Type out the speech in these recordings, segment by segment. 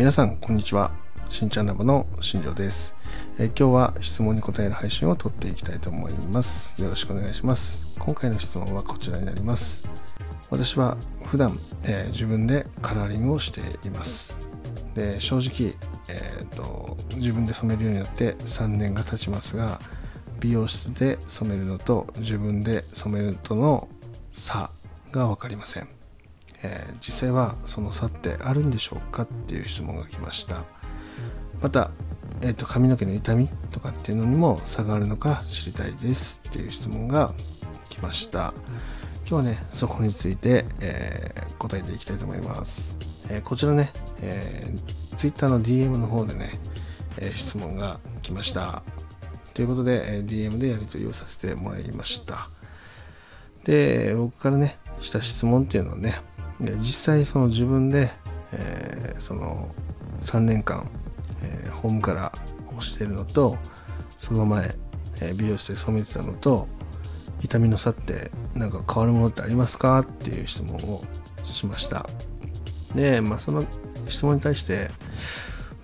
皆さんこんにちは。しんちゃんラボの新庄です、えー今日は質問に答える配信を撮っていきたいと思います。よろしくお願いします。今回の質問はこちらになります。私は普段、えー自分でカラーリングをしています。で正直、えーと自分で染めるようになって3年が経ちますが美容室で染めるのと自分で染めるとの差が分かりません、えー実際はその差ってあるんでしょうかっていう質問が来ました。また、えーと髪の毛の痛みとかっていうのにも差があるのか知りたいですっていう質問が来ました。今日はねそこについて、えー答えていきたいと思います、えーこちらね、えー、Twitter の DM の方でね、え質問が来ました。ということで、え DM でやり取りをさせてもらいました。で僕からねした質問っていうのはねで実際その自分で、えーその3年間、えーホームカラーをしているのとその前、えー美容室で染めてたのと痛みの差ってなんか変わるものってありますか？っていう質問をしました。で、まあ、その質問に対して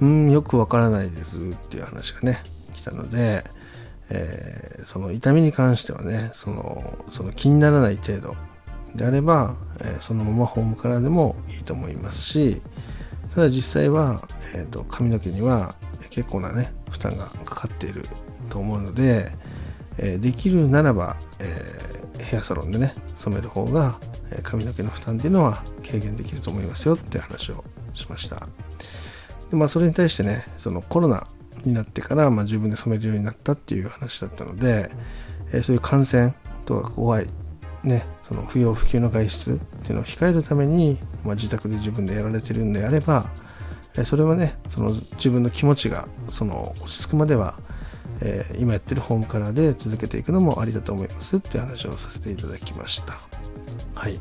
うんよくわからないですっていう話がね来たので、えーその痛みに関してはねそのその気にならない程度であれば、えそのままホームカラーでもいいと思いますしただ実際は、えーと髪の毛には結構なね負担がかかっていると思うので、えできるならば、えーヘアサロンでね染める方が、え髪の毛の負担っていうのは軽減できると思いますよって話をしました。で、まあ、それに対してねそのコロナになってから、まあ、自分で染めるようになったっていう話だったので、えーそういう感染とか怖いね、その不要不急の外出っていうのを控えるために、まあ、自宅で自分でやられてるんであれば、えそれはねその自分の気持ちがその落ち着くまでは、えー今やってるホームカラーで続けていくのもありだと思いますって話をさせていただきました。はい。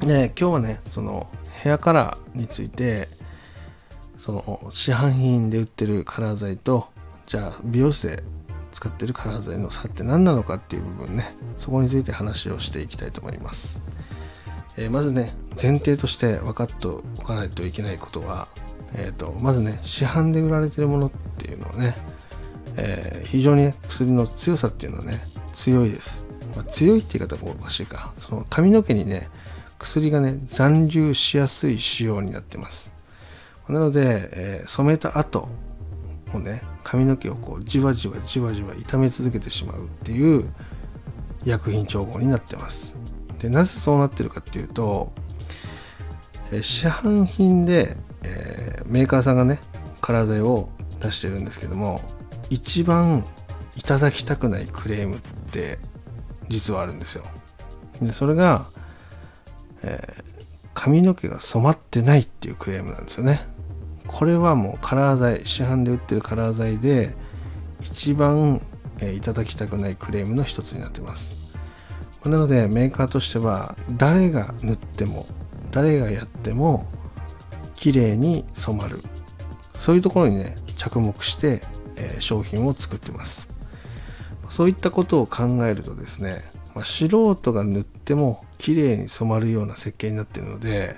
で今日はねそのヘアカラーについてその市販品で売ってるカラー剤とじゃあ美容室で使ってるカラー剤の差って何なのかっていう部分ね。そこについて話をしていきたいと思います、えーまずね前提として分かっておかないといけないことは、えー、とまずね市販で売られてるものっていうのはね、えー非常にね薬の強さっていうのはね強いです、まあ強いって言い方がおかしいか。その髪の毛にね薬がね残留しやすい仕様になってます。なので、えー染めた後もうね髪の毛をこうじわじわじわじわ痛め続けてしまうっていう薬品調合になってます。でなぜそうなってるかっていうと、市販品で、えーメーカーさんがねカラー剤を出してるんですけども一番いただきたくないクレームって実はあるんですよ。でそれが、えー髪の毛が染まってないっていうクレームなんですよね。これはもうカラー剤市販で売ってるカラー剤で一番、えいただきたくないクレームの一つになってます。なのでメーカーとしては誰が塗っても誰がやっても綺麗に染まる。そういうところにね着目して、え商品を作ってます。そういったことを考えるとですね、ま、素人が塗っても綺麗に染まるような設計になっているので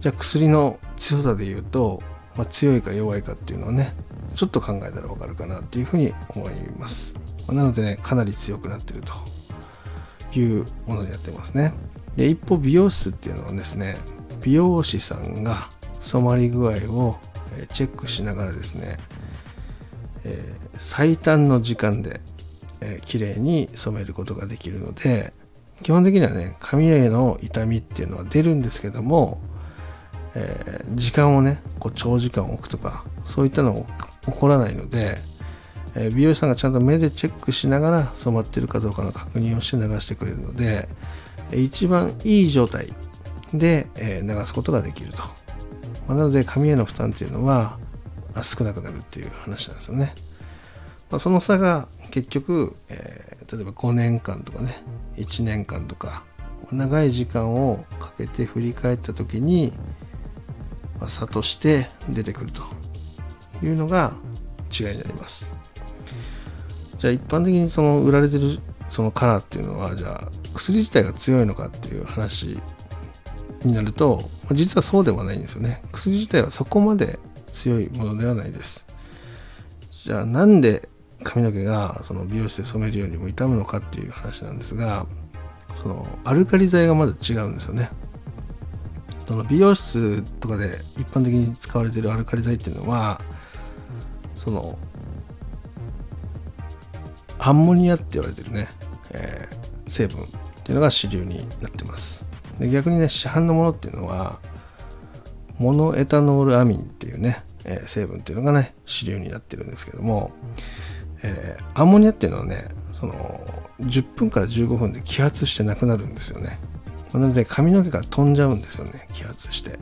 じゃあ薬の強さで言うと、まあ、強いか弱いかっていうのはねちょっと考えたらわかるかなっていうふうに思います。まあなのでねかなり強くなってるというものになってますね。で一方美容室っていうのはですね美容師さんが染まり具合をチェックしながらですね、えー最短の時間で、えー綺麗に染めることができるので基本的にはね髪への痛みっていうのは出るんですけども、えー時間をねこう長時間置くとかそういったの起こらないので、えー美容師さんがちゃんと目でチェックしながら染まってるかどうかの確認をして流してくれるので一番いい状態で、えー流すことができると、まあなので髪への負担っていうのは少なくなるっていう話なんですよね、まあ、その差が結局、え例えば5年間とかね1年間とか長い時間をかけて振り返った時に、差として出てくると。いうのが違いになります。じゃあ一般的にその売られてるそのカラーっていうのはじゃあ薬自体が強いのかっていう話になると実はそうではないんですよね。薬自体はそこまで強いものではないです。じゃあなんで髪の毛がその美容室で染めるようにも傷むのかっていう話なんですがそのアルカリ剤がまず違うんですよね。その美容室とかで一般的に使われているアルカリ剤っていうのはそのアンモニアって言われてるね、えー、成分っていうのが主流になってます。で逆にね市販のものっていうのはモノエタノールアミンっていうね、えー、成分っていうのがね主流になってるんですけども、えー、アンモニアっていうのはねその10分から15分で揮発してなくなるんですよね。なので髪の毛が飛んじゃうんですよね揮発して。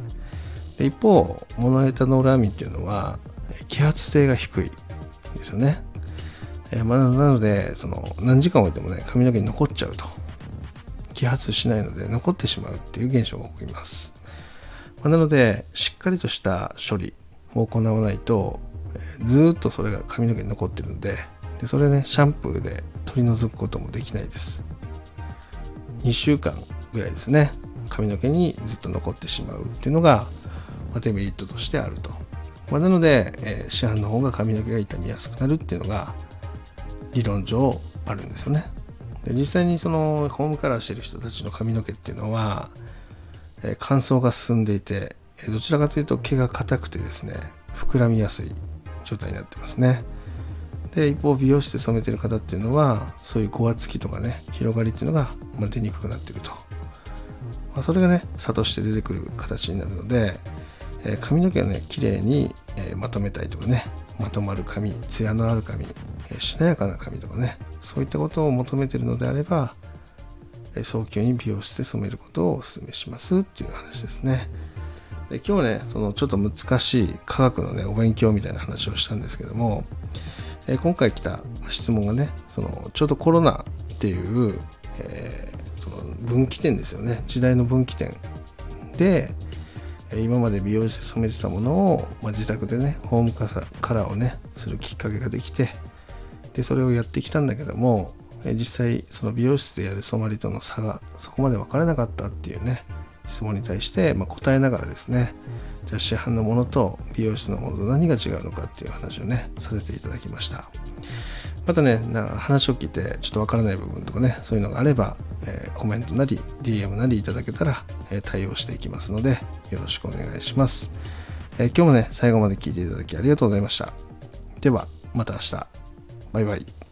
で一方モノエタノールアミンっていうのは揮発性が低いんですよね、え、まあ、なのでその何時間置いてもね髪の毛に残っちゃうと。揮発しないので残ってしまうっていう現象が起こります、まあ、なのでしっかりとした処理を行わないとずっとそれが髪の毛に残ってるのででそれねシャンプーで取り除くこともできないです。2週間ぐらいですね。髪の毛にずっと残ってしまうっていうのが、まあ、デメリットとしてあると、まあ、なので、えー、市販の方が髪の毛が傷みやすくなるっていうのが理論上あるんですよね。で実際にそのホームカラーしてる人たちの髪の毛っていうのは、えー、乾燥が進んでいてどちらかというと毛が硬くてですね膨らみやすい状態になってますね。で一方美容室で染めてる方っていうのはそういうごわつきとかね広がりっていうのが、ま出にくくなってると、まあ、それがね差として出てくる形になるので、えー、髪の毛をね綺麗に、えー、まとめたいとかねまとまる髪ツヤのある髪、えー、しなやかな髪とかねそういったことを求めてるのであれば、え早急に美容室で染めることをお勧めしますっていう話ですね。で今日ねそのちょっと難しい科学のねお勉強みたいな話をしたんですけども、え今回来た質問がねそのちょうどコロナっていう、え、その分岐点ですよね。時代の分岐点。で今まで美容室で染めてたものを、まあ、自宅でねホームカラーをねするきっかけができてでそれをやってきたんだけども実際その美容室でやる染まりとの差がそこまで分からなかったっていうね質問に対して、まあ、答えながらですねじゃあ市販のものと美容室のものと何が違うのかっていう話をねさせていただきました。またねな話を聞いてちょっとわからない部分とかねそういうのがあれば、えー、コメントなり DM なりいただけたら、えー、対応していきますのでよろしくお願いします、えー、今日もね最後まで聞いていただきありがとうございました。ではまた明日。バイバイ。